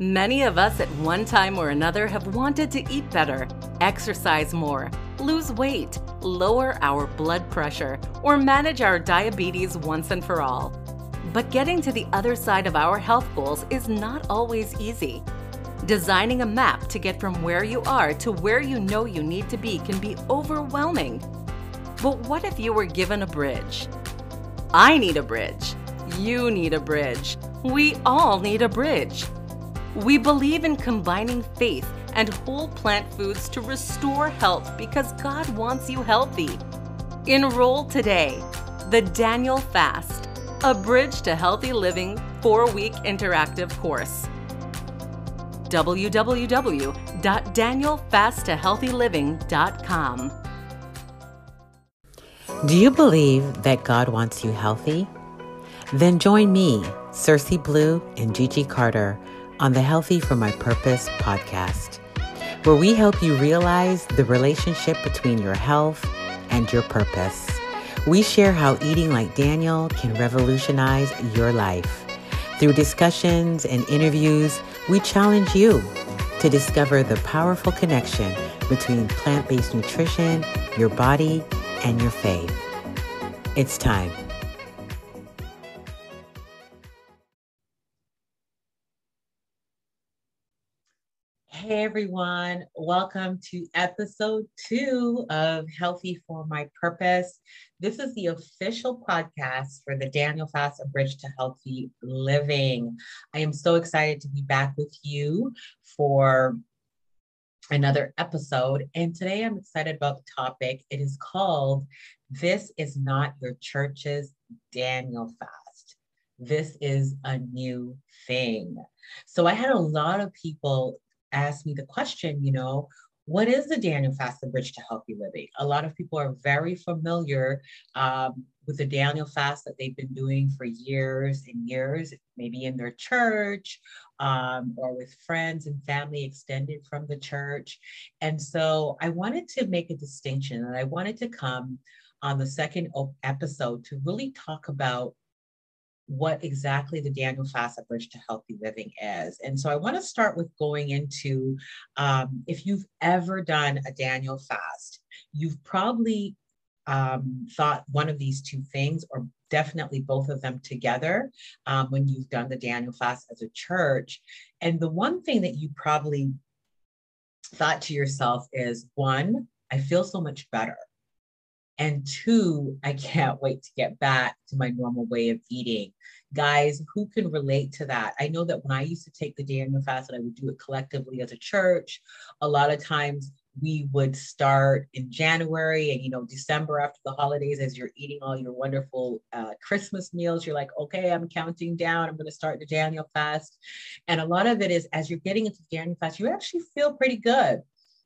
Many of us at one time or another have wanted to eat better, exercise more, lose weight, lower our blood pressure, or manage our diabetes once and for all. But getting to the other side of our health goals is not always easy. Designing a map to get from where you are to where you know you need to be can be overwhelming. But what if you were given a bridge? I need a bridge. You need a bridge. We all need a bridge. We believe in combining faith and whole plant foods to restore health because God wants you healthy. Enroll today. The Daniel Fast, a bridge to healthy living four week interactive course. www.danielfasttohealthyliving.com. Do you believe that God wants you healthy? Then join me, Cersei Blue, and Gigi Carter on the Healthy for My Purpose podcast, where we help you realize the relationship between your health and your purpose. We share how eating like Daniel can revolutionize your life. Through discussions and interviews, we challenge you to discover the powerful connection between plant based nutrition, your body, and your faith. It's time. Hey everyone, welcome to episode two of Healthy for My Purpose. This is the official podcast for the Daniel Fast A Bridge to Healthy Living. I am so excited to be back with you for another episode. And today I'm excited about the topic. It is called This is Not Your Church's Daniel Fast. This is a new thing. So I had a lot of people asked me the question, you know, what is the Daniel Fast, the Bridge to Healthy Living? A lot of people are very familiar um, with the Daniel Fast that they've been doing for years and years, maybe in their church um, or with friends and family extended from the church. And so I wanted to make a distinction and I wanted to come on the second episode to really talk about what exactly the Daniel Fast Bridge to Healthy Living is. And so I want to start with going into um, if you've ever done a Daniel fast, you've probably um, thought one of these two things, or definitely both of them together um, when you've done the Daniel fast as a church. And the one thing that you probably thought to yourself is one, I feel so much better. And two, I can't wait to get back to my normal way of eating. Guys, who can relate to that? I know that when I used to take the Daniel fast and I would do it collectively as a church, a lot of times we would start in January and you know December after the holidays as you're eating all your wonderful uh, Christmas meals you're like okay I'm counting down I'm going to start the Daniel fast and a lot of it is as you're getting into the Daniel fast you actually feel pretty good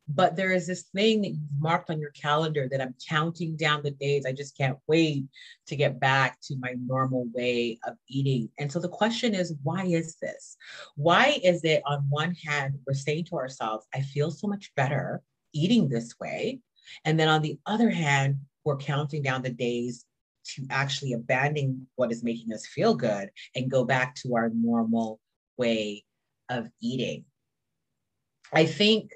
but there is this thing that you've marked on your calendar that I'm counting down the days. I just can't wait to get back to my normal way of eating. And so the question is, why is this? Why is it on one hand, we're saying to ourselves, I feel so much better eating this way. And then on the other hand, we're counting down the days to actually abandon what is making us feel good and go back to our normal way of eating. I think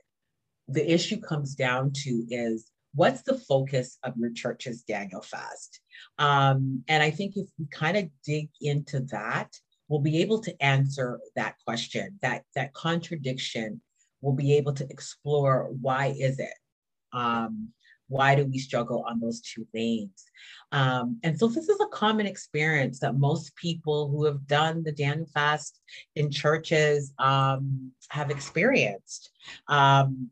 the issue comes down to is what's the focus of your church's Daniel fast? Um, and I think if we kind of dig into that, we'll be able to answer that question, that that contradiction. We'll be able to explore why is it? Um, why do we struggle on those two lanes? Um, and so this is a common experience that most people who have done the Daniel fast in churches um, have experienced. Um,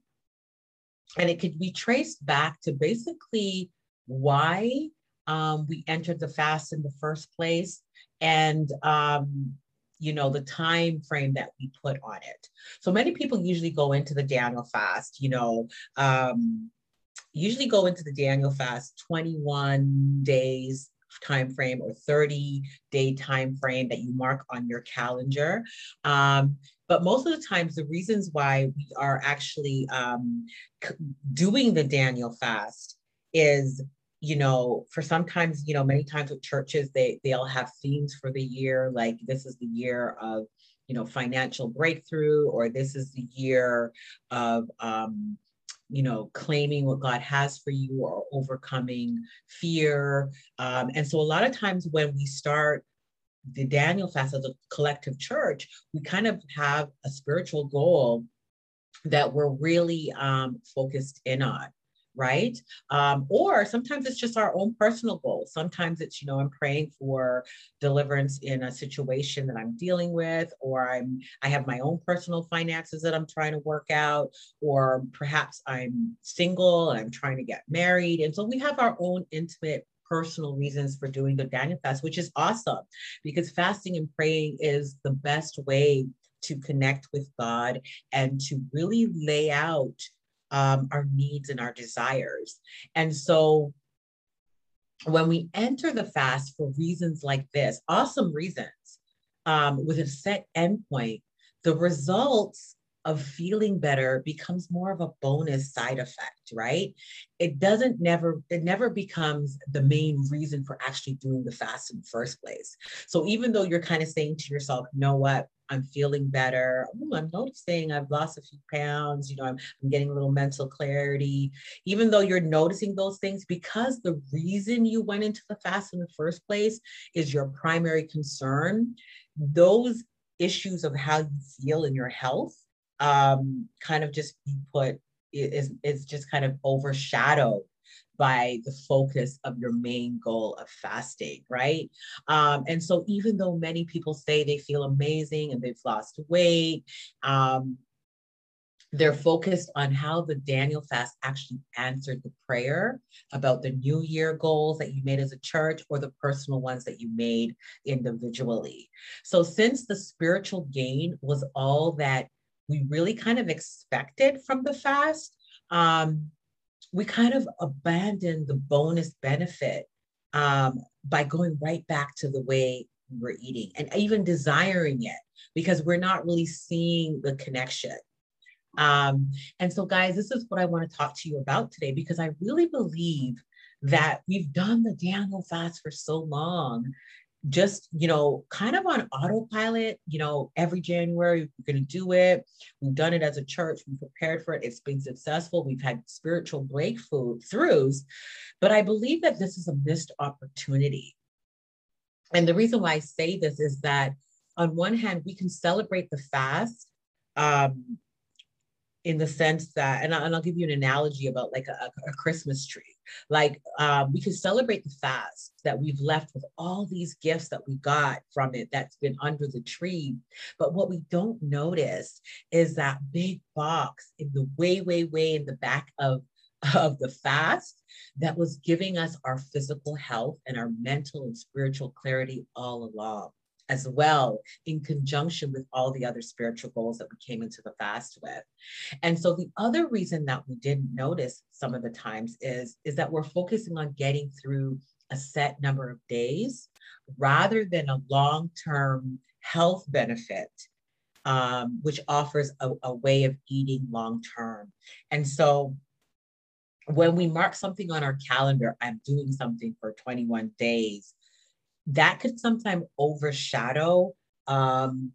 and it could be traced back to basically why um, we entered the fast in the first place and um, you know the time frame that we put on it. So many people usually go into the daniel fast you know um, usually go into the daniel fast 21 days time frame or 30 day time frame that you mark on your calendar. Um, but most of the times, the reasons why we are actually um, doing the Daniel fast is, you know, for sometimes, you know, many times with churches, they they'll have themes for the year, like this is the year of you know, financial breakthrough, or this is the year of, um, you know, claiming what God has for you or overcoming fear. Um, and so a lot of times when we start the Daniel fast as a collective church, we kind of have a spiritual goal that we're really um, focused in on right? Um, or sometimes it's just our own personal goals. Sometimes it's you know i'm praying for deliverance in a situation that i'm dealing with or i'm i have my own personal finances that i'm trying to work out or perhaps i'm single and i'm trying to get married. And so we have our own intimate personal reasons for doing the Daniel fast, which is awesome because fasting and praying is the best way to connect with God and to really lay out um, our needs and our desires. And so when we enter the fast for reasons like this, awesome reasons, um, with a set endpoint, the results of feeling better becomes more of a bonus side effect, right? It doesn't never, it never becomes the main reason for actually doing the fast in the first place. So even though you're kind of saying to yourself, you know what, I'm feeling better. Ooh, I'm noticing I've lost a few pounds. You know, I'm, I'm getting a little mental clarity. Even though you're noticing those things, because the reason you went into the fast in the first place is your primary concern, those issues of how you feel in your health um, kind of just put is is just kind of overshadowed by the focus of your main goal of fasting, right? Um, and so, even though many people say they feel amazing and they've lost weight, um, they're focused on how the Daniel fast actually answered the prayer about the new year goals that you made as a church or the personal ones that you made individually. So, since the spiritual gain was all that we really kind of expected from the fast, um, we kind of abandoned the bonus benefit um, by going right back to the way we were eating and even desiring it because we're not really seeing the connection. Um, and so, guys, this is what I want to talk to you about today because I really believe that we've done the Daniel fast for so long just you know kind of on autopilot you know every january we're going to do it. We've done it as a church. We prepared for it. It's been successful. We've had spiritual breakthroughs but i believe that this is a missed opportunity. And the reason why i say this is that on one hand we can celebrate the fast um, in the sense that, and, I, will give you an analogy about like a, a Christmas tree. Like um, we can celebrate the fast that we've left with all these gifts that we got from it that's been under the tree. But what we don't notice is that big box in the way, way, way in the back of of the fast that was giving us our physical health and our mental and spiritual clarity all along as well in conjunction with all the other spiritual goals that we came into the fast with. And so the other reason that we didn't notice some of the times is, is that we're focusing on getting through a set number of days rather than a long-term health benefit um, which offers a, a way of eating long term. And so when we mark something on our calendar, I'm doing something for 21 days, that could sometimes overshadow um,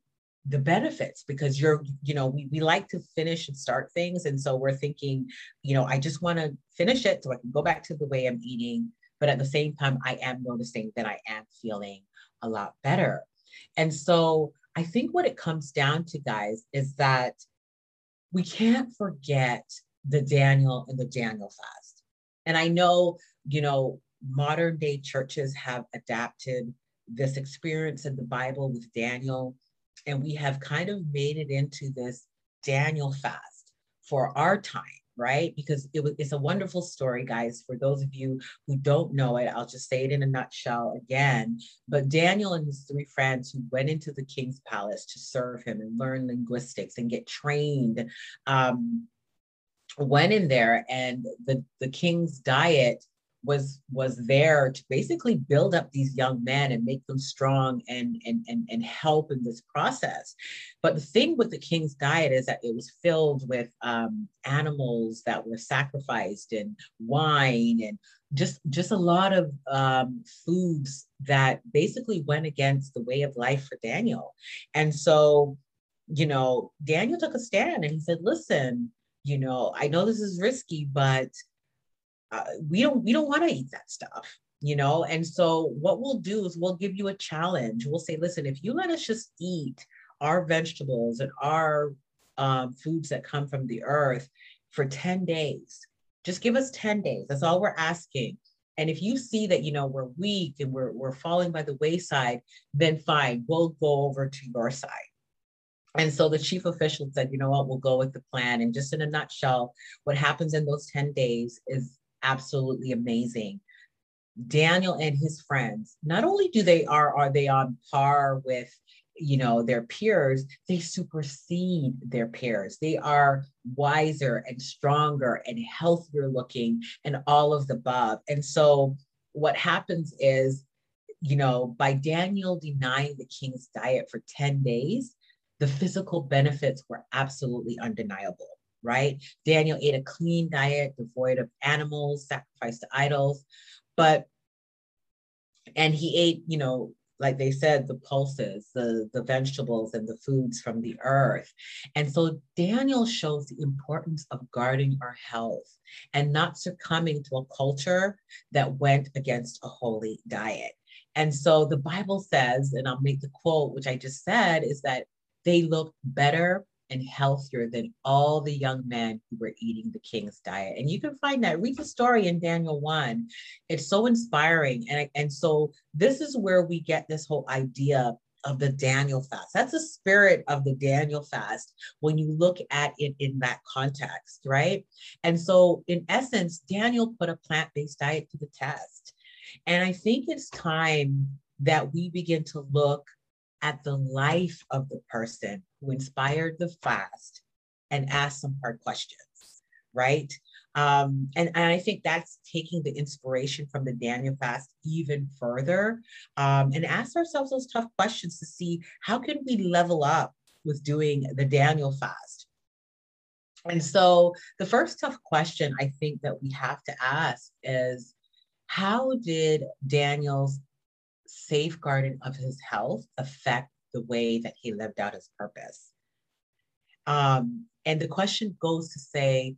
the benefits because you're, you know, we, we like to finish and start things. And so we're thinking, you know, I just want to finish it so I can go back to the way I'm eating. But at the same time, I am noticing that I am feeling a lot better. And so I think what it comes down to, guys, is that we can't forget the Daniel and the Daniel fast. And I know, you know, modern day churches have adapted this experience in the Bible with Daniel, and we have kind of made it into this Daniel fast for our time, right? Because it was it's a wonderful story, guys. For those of you who don't know it, I'll just say it in a nutshell again. But Daniel and his three friends who went into the king's palace to serve him and learn linguistics and get trained um, went in there, and the the king's diet was was there to basically build up these young men and make them strong and and and, and help in this process. But the thing with the king's diet is that it was filled with um, animals that were sacrificed and wine and just just a lot of um, foods that basically went against the way of life for daniel. And so you know daniel took a stand and he said listen you know i know this is risky but uh, we don't we don't want to eat that stuff you know? And so what we'll do is we'll give you a challenge. We'll say listen if you let us just eat our vegetables and our um, foods that come from the earth for 10 days just give us 10 days. That's all we're asking. And if you see that you know we're weak and we're, we're falling by the wayside then fine we'll go over to your side. And so the chief official said, you know what, we'll go with the plan. And just in a nutshell, what happens in those 10 days is absolutely amazing. Daniel and his friends, not only do they are are they on par with you know their peers, they supersede their peers. They are wiser and stronger and healthier looking and all of the above. And so what happens is, you know, by Daniel denying the king's diet for 10 days, the physical benefits were absolutely undeniable right? Daniel ate a clean diet devoid of animals sacrificed to idols, but and he ate, you know, like they said, the pulses, the, the vegetables, and the foods from the earth. And so Daniel shows the importance of guarding our health and not succumbing to a culture that went against a holy diet. And so the Bible says, and I'll make the quote, which I just said, is that they look better and healthier than all the young men who were eating the king's diet. And you can find that, read the story in Daniel 1. It's so inspiring. And, and so this is where we get this whole idea of the Daniel fast. That's the spirit of the Daniel fast when you look at it in that context, right? And so, in essence, Daniel put a plant based diet to the test. And I think it's time that we begin to look at the life of the person who inspired the fast and ask some hard questions, right? Um, and, and I think that's taking the inspiration from the Daniel fast even further um, and ask ourselves those tough questions to see how can we level up with doing the Daniel fast. And so the first tough question I think that we have to ask is how did Daniel's safeguarding of his health affect the way that he lived out his purpose? Um, and the question goes to say,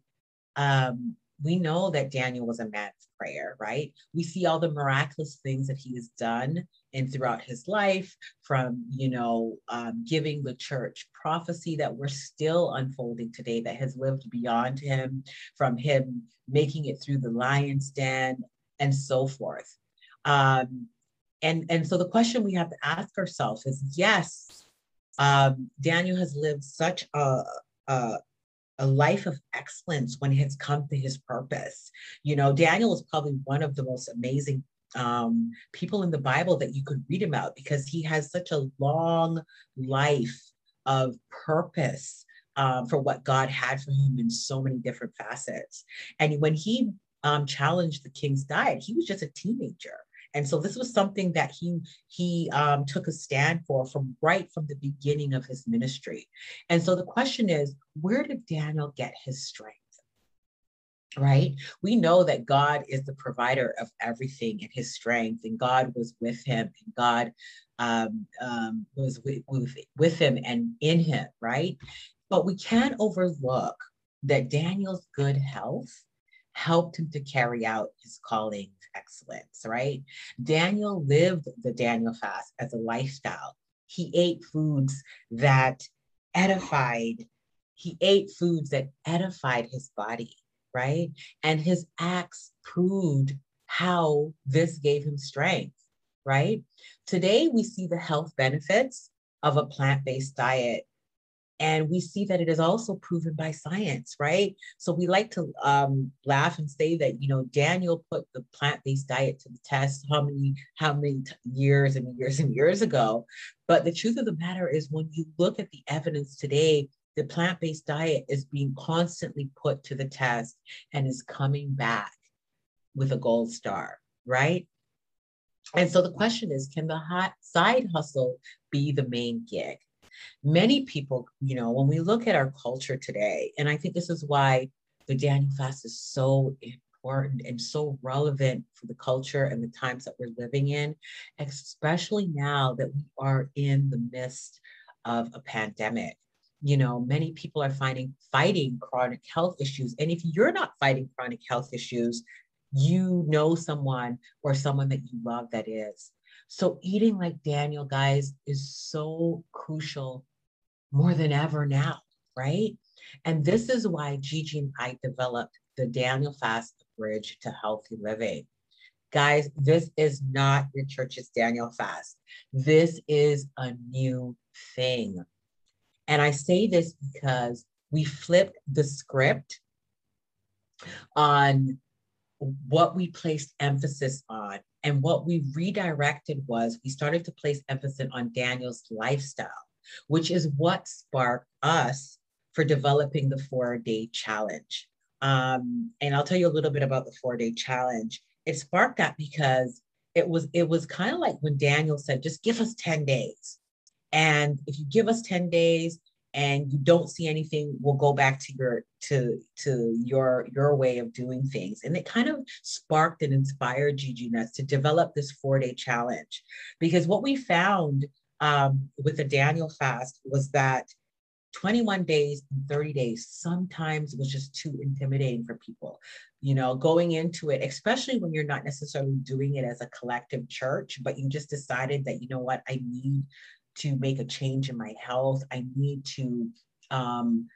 um, we know that Daniel was a man of prayer, right? We see all the miraculous things that he has done and throughout his life, from you know um, giving the church prophecy that we're still unfolding today, that has lived beyond him, from him making it through the lion's den, and so forth. Um, and and so the question we have to ask ourselves is yes um, daniel has lived such a, a a life of excellence when he has come to his purpose. You know daniel is probably one of the most amazing um, people in the bible that you could read about because he has such a long life of purpose um, for what god had for him in so many different facets. And when he um, challenged the king's diet he was just a teenager and so this was something that he he um, took a stand for from right from the beginning of his ministry. And so the question is, where did Daniel get his strength? Right? We know that God is the provider of everything and his strength, and God was with him, and God um, um, was with, with, with him and in him, right? But we can't overlook that Daniel's good health helped him to carry out his calling excellence, right? Daniel lived the Daniel fast as a lifestyle. He ate foods that edified, he ate foods that edified his body, right? And his acts proved how this gave him strength, right? Today, we see the health benefits of a plant based diet and we see that it is also proven by science, right? So we like to um, laugh and say that, you know, Daniel put the plant-based diet to the test how many, how many years and years and years ago. But the truth of the matter is when you look at the evidence today, the plant-based diet is being constantly put to the test and is coming back with a gold star, right? And so the question is can the hot side hustle be the main gig? Many people, you know, when we look at our culture today, and I think this is why the Daniel fast is so important and so relevant for the culture and the times that we're living in, especially now that we are in the midst of a pandemic. You know, many people are finding fighting chronic health issues. And if you're not fighting chronic health issues, you know someone or someone that you love that is. So eating like Daniel, guys, is so crucial more than ever now, right? And this is why Gigi and I developed the Daniel Fast Bridge to Healthy Living. Guys, this is not your church's Daniel Fast. This is a new thing. And I say this because we flipped the script on what we placed emphasis on. And what we redirected was we started to place emphasis on Daniel's lifestyle, which is what sparked us for developing the four day challenge. Um, and I'll tell you a little bit about the four day challenge. It sparked that because it was it was kind of like when Daniel said, just give us 10 days. And if you give us 10 days, and you don't see anything we'll go back to your to to your your way of doing things. And it kind of sparked and inspired gigi nuts to develop this four day challenge. Because what we found um, with the daniel fast was that 21 days and 30 days sometimes was just too intimidating for people. You know going into it especially when you're not necessarily doing it as a collective church but you just decided that you know what? I need to make a change in my health. I need to, um,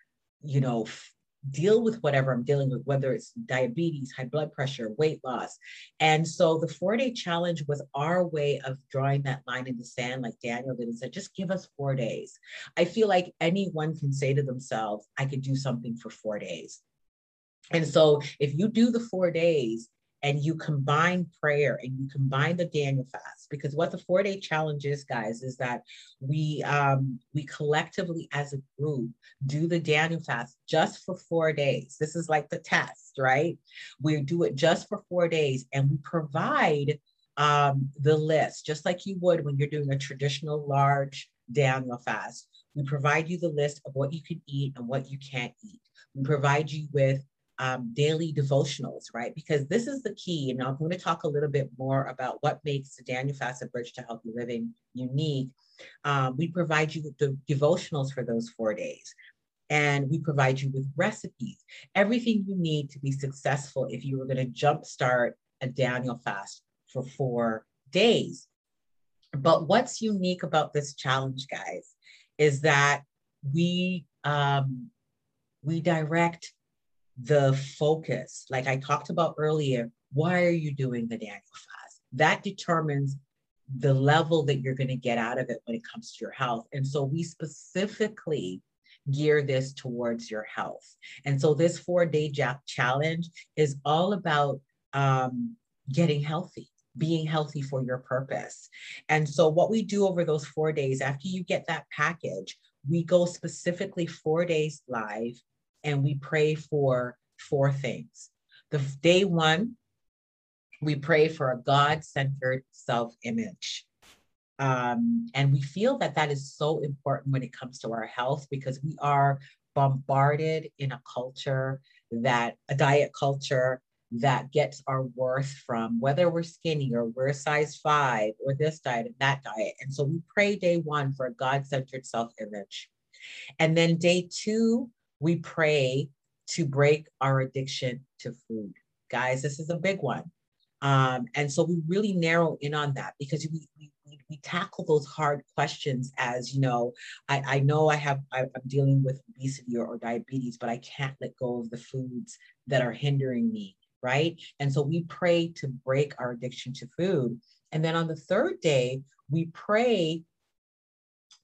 you know, f- deal with whatever I'm dealing with, whether it's diabetes, high blood pressure, weight loss. And so the four day challenge was our way of drawing that line in the sand, like Daniel did, and said, just give us four days. I feel like anyone can say to themselves, I could do something for four days. And so if you do the four days, and you combine prayer and you combine the Daniel fast because what the four day challenge is, guys, is that we um, we collectively as a group do the Daniel fast just for four days. This is like the test, right? We do it just for four days and we provide um, the list just like you would when you're doing a traditional large Daniel fast. We provide you the list of what you can eat and what you can't eat. We provide you with um, daily devotionals, right? Because this is the key. And I'm going to talk a little bit more about what makes the Daniel Fast Bridge to Healthy Living unique. Um, we provide you with the devotionals for those four days. And we provide you with recipes, everything you need to be successful if you were going to jumpstart a Daniel fast for four days. But what's unique about this challenge, guys, is that we um, we direct the focus, like I talked about earlier, why are you doing the Daniel fast? That determines the level that you're going to get out of it when it comes to your health. And so we specifically gear this towards your health. And so this four day challenge is all about um, getting healthy being healthy for your purpose. And so, what we do over those four days, after you get that package, we go specifically four days live and we pray for four things. The day one, we pray for a God centered self image. Um, and we feel that that is so important when it comes to our health because we are bombarded in a culture that a diet culture that gets our worth from whether we're skinny or we're size five or this diet and that diet. And so we pray day one for a God centered self image. And then day two, we pray to break our addiction to food. Guys, this is a big one. Um, and so we really narrow in on that because we, we, we tackle those hard questions as, you know, I, I know I have, I, am dealing with obesity or, or diabetes, but I can't let go of the foods that are hindering me, right? And so we pray to break our addiction to food. And then on the third day, we pray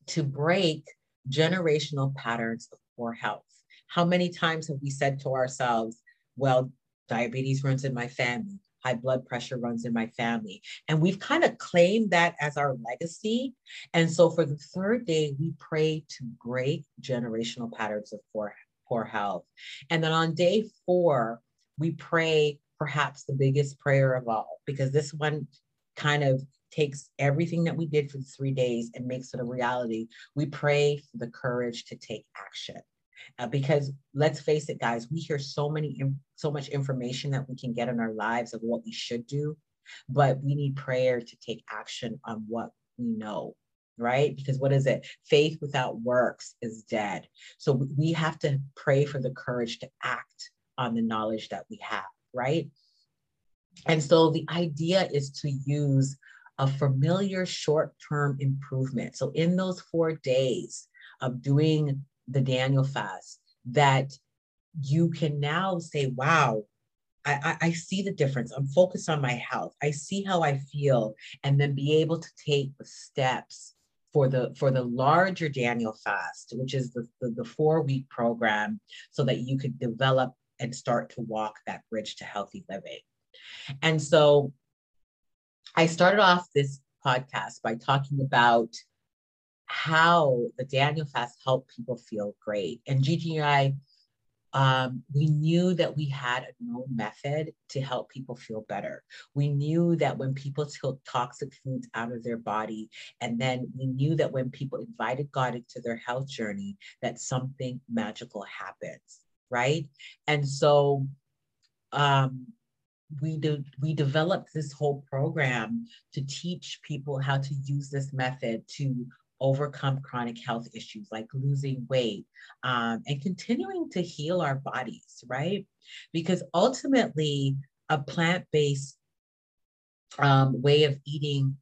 to break generational patterns of poor health. How many times have we said to ourselves, well, diabetes runs in my family, high blood pressure runs in my family. And we've kind of claimed that as our legacy. And so for the third day, we pray to break generational patterns of poor, poor health. And then on day four, we pray perhaps the biggest prayer of all, because this one kind of takes everything that we did for the three days and makes it a reality. We pray for the courage to take action. Uh, because let's face it, guys, we hear so many, so much information that we can get in our lives of what we should do, but we need prayer to take action on what we know right? Because what is it? Faith without works is dead. So we have to pray for the courage to act on the knowledge that we have, right? And so the idea is to use a familiar short term improvement. So in those four days of doing the Daniel fast, that you can now say, wow, I, I, see the difference. I'm focused on my health. I see how I feel, and then be able to take the steps for the for the larger Daniel fast, which is the, the, the four week program, so that you could develop and start to walk that bridge to healthy living. And so I started off this podcast by talking about how the Daniel fast helped people feel great. And Gigi and I um, we knew that we had a known method to help people feel better. We knew that when people took toxic foods out of their body, and then we knew that when people invited God into their health journey, that something magical happens, right? And so um, we do we developed this whole program to teach people how to use this method to overcome chronic health issues like losing weight um, and continuing to heal our bodies, right? Because ultimately, a plant based um, way of eating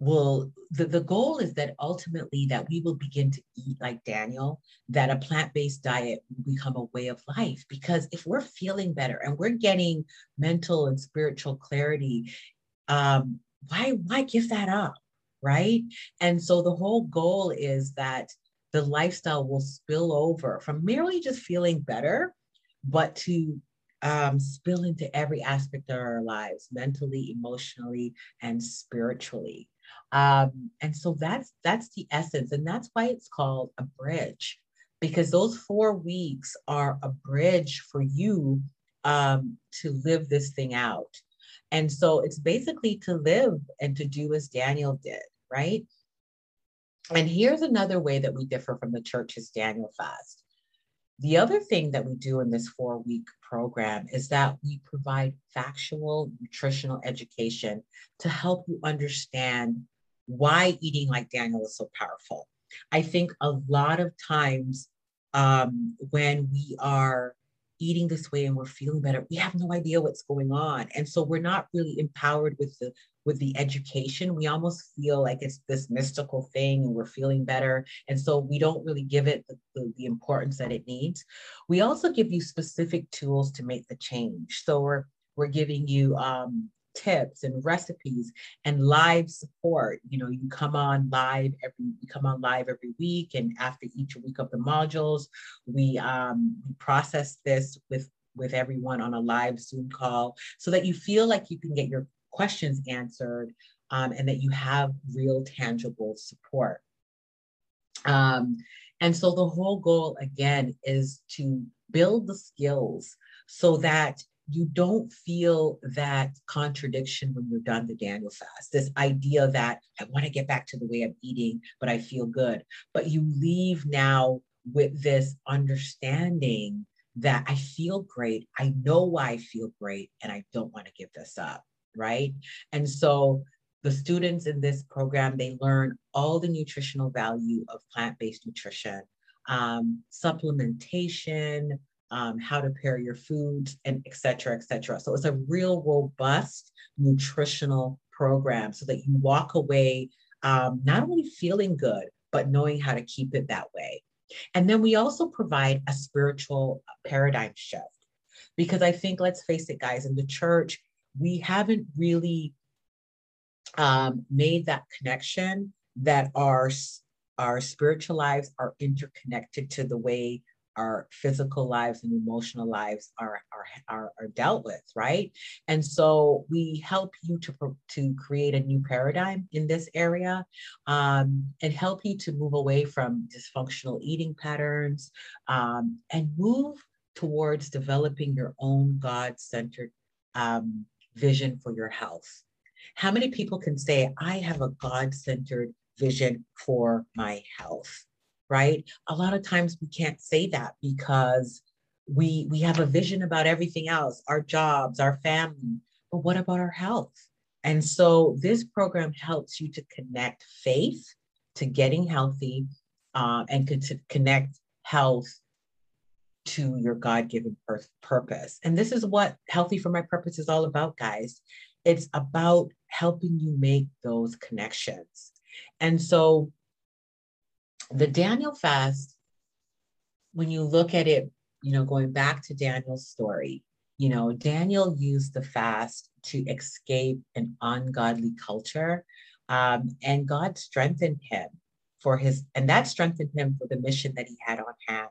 will the, the goal is that ultimately that we will begin to eat like daniel that a plant-based diet will become a way of life because if we're feeling better and we're getting mental and spiritual clarity um, why why give that up right? And so the whole goal is that the lifestyle will spill over from merely just feeling better, but to um, spill into every aspect of our lives, mentally, emotionally, and spiritually. Um, and so that's that's the essence, and that's why it's called a bridge, because those four weeks are a bridge for you um, to live this thing out. And so it's basically to live and to do as Daniel did right? And here's another way that we differ from the church's Daniel fast. The other thing that we do in this four week program is that we provide factual nutritional education to help you understand why eating like Daniel is so powerful. I think a lot of times um, when we are eating this way and we're feeling better, we have no idea what's going on. And so we're not really empowered with the with the education, we almost feel like it's this mystical thing and we're feeling better. And so we don't really give it the, the, the importance that it needs. We also give you specific tools to make the change. So we're, we're giving you um, tips and recipes and live support. You know, you come on live every you come on live every week, and after each week of the modules, we um, we process this with with everyone on a live Zoom call so that you feel like you can get your questions answered um, and that you have real tangible support. Um, and so the whole goal again is to build the skills so that you don't feel that contradiction when you're done the Daniel fast. This idea that I want to get back to the way I'm eating, but I feel good. But you leave now with this understanding that I feel great. I know why I feel great, and I don't want to give this up right? And so the students in this program, they learn all the nutritional value of plant-based nutrition, um, supplementation, um, how to pair your foods, and et cetera, et cetera. So it's a real robust nutritional program so that you walk away um, not only feeling good, but knowing how to keep it that way. And then we also provide a spiritual paradigm shift because I think, let's face it, guys, in the church, we haven't really um, made that connection that our our spiritual lives are interconnected to the way our physical lives and emotional lives are, are, are, are, dealt with, right? And so we help you to, to create a new paradigm in this area um, and help you to move away from dysfunctional eating patterns um, and move towards developing your own God centered um, vision for your health? How many people can say, I have a God centered vision for my health? Right? A lot of times we can't say that because we we have a vision about everything else our jobs our family but what about our health? And so this program helps you to connect faith to getting healthy uh, and to connect health to your god-given pur- purpose. And this is what healthy for my purpose is all about guys. It's about helping you make those connections. And so the daniel fast when you look at it you know, going back to Daniel's story, you know, Daniel used the fast to escape an ungodly culture. Um, and God strengthened him for his, and that strengthened him for the mission that he had on hand.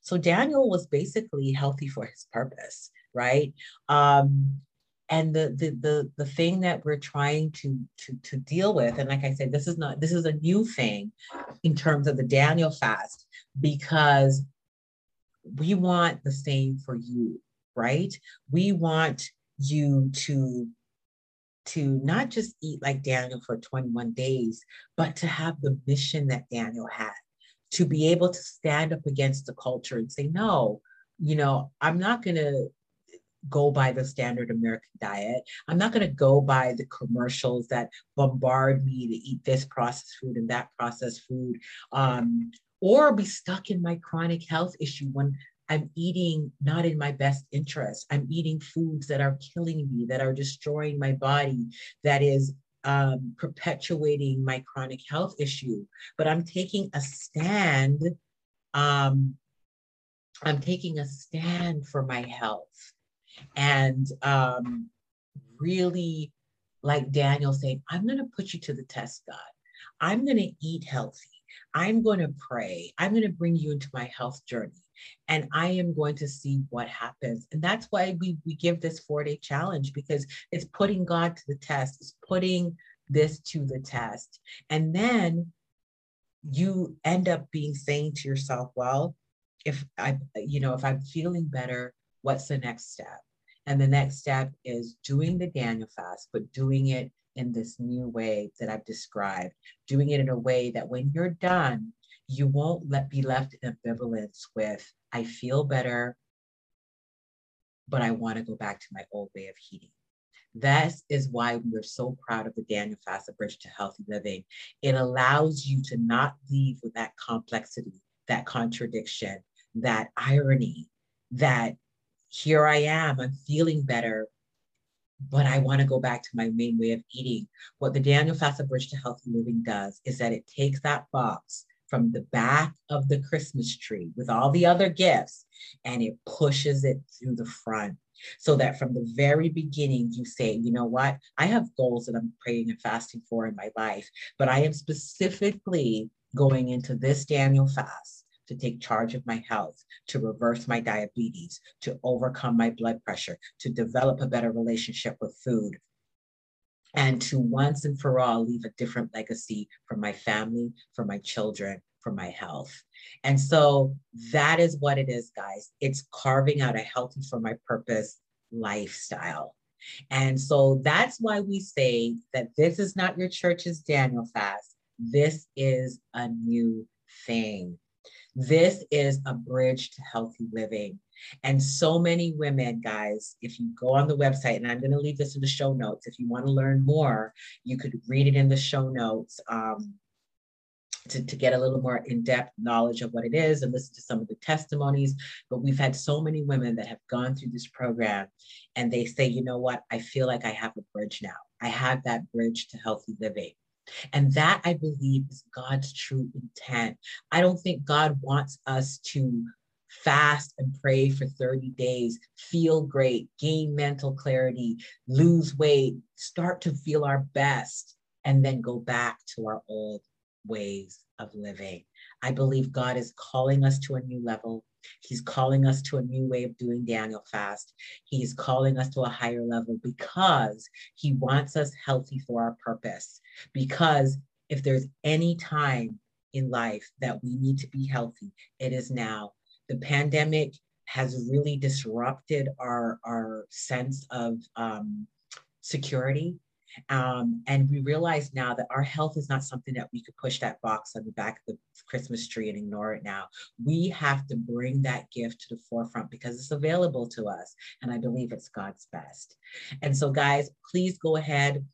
So Daniel was basically healthy for his purpose, right? Um, and the, the the the thing that we're trying to to to deal with, and like I said, this is not this is a new thing in terms of the Daniel fast because we want the same for you, right? We want you to to not just eat like Daniel for 21 days, but to have the mission that Daniel had, to be able to stand up against the culture and say, no, you know, I'm not going to go by the standard American diet. I'm not going to go by the commercials that bombard me to eat this processed food and that processed food. Um, or be stuck in my chronic health issue when I'm eating not in my best interest. I'm eating foods that are killing me, that are destroying my body, that is um, perpetuating my chronic health issue. But I'm taking a stand. Um, I'm taking a stand for my health. And um, really, like Daniel saying, I'm going to put you to the test, God. I'm going to eat healthy. I'm going to pray. I'm going to bring you into my health journey and I am going to see what happens. And that's why we, we give this four day challenge because it's putting God to the test, it's putting this to the test. And then you end up being saying to yourself, well, if I, you know, if I'm feeling better, what's the next step? And the next step is doing the Daniel fast, but doing it in this new way that I've described, doing it in a way that when you're done, you won't let be left in ambivalence with, I feel better, but I want to go back to my old way of eating. That is why we're so proud of the Daniel Fast Bridge to Healthy Living. It allows you to not leave with that complexity, that contradiction, that irony, that here I am, I'm feeling better, but I want to go back to my main way of eating. What the Daniel Fast Bridge to Healthy Living does is that it takes that box from the back of the Christmas tree with all the other gifts and it pushes it through the front. So that from the very beginning, you say, you know what? I have goals that I'm praying and fasting for in my life, but I am specifically going into this Daniel fast to take charge of my health, to reverse my diabetes, to overcome my blood pressure, to develop a better relationship with food, and to once and for all leave a different legacy for my family, for my children, for my health. And so that is what it is, guys. It's carving out a healthy for my purpose lifestyle. And so that's why we say that this is not your church's Daniel fast. This is a new thing. This is a bridge to healthy living. And so many women, guys, if you go on the website, and I'm going to leave this in the show notes, if you want to learn more, you could read it in the show notes. Um, to, to get a little more in-depth knowledge of what it is and listen to some of the testimonies but we've had so many women that have gone through this program and they say you know what i feel like i have a bridge now i have that bridge to healthy living and that I believe is God's true intent. I don't think God wants us to fast and pray for 30 days, feel great, gain mental clarity, lose weight, start to feel our best, and then go back to our old ways of living. I believe God is calling us to a new level. He's calling us to a new way of doing Daniel fast. He's calling us to a higher level because he wants us healthy for our purpose. Because if there's any time in life that we need to be healthy, it is now. The pandemic has really disrupted our, our sense of um, security. Um, and we realize now that our health is not something that we could push that box on the back of the Christmas tree and ignore it now. We have to bring that gift to the forefront because it's available to us. And I believe it's God's best. And so, guys, please go ahead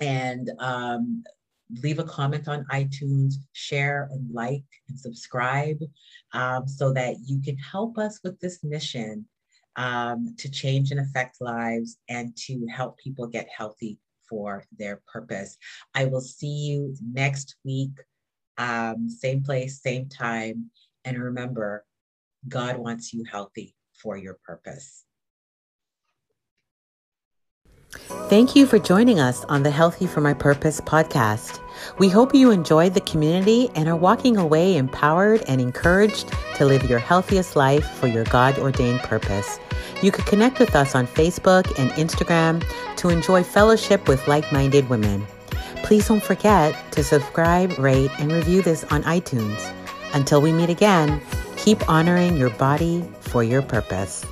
and um, leave a comment on iTunes, share and like and subscribe um, so that you can help us with this mission um, to change and affect lives and to help people get healthy for their purpose. I will see you next week, um, same place, same time. And remember, God wants you healthy for your purpose. Thank you for joining us on the Healthy for My Purpose podcast. We hope you enjoyed the community and are walking away empowered and encouraged to live your healthiest life for your God ordained purpose. You can connect with us on Facebook and Instagram to enjoy fellowship with like minded women. Please don't forget to subscribe, rate, and review this on iTunes. Until we meet again, keep honoring your body for your purpose.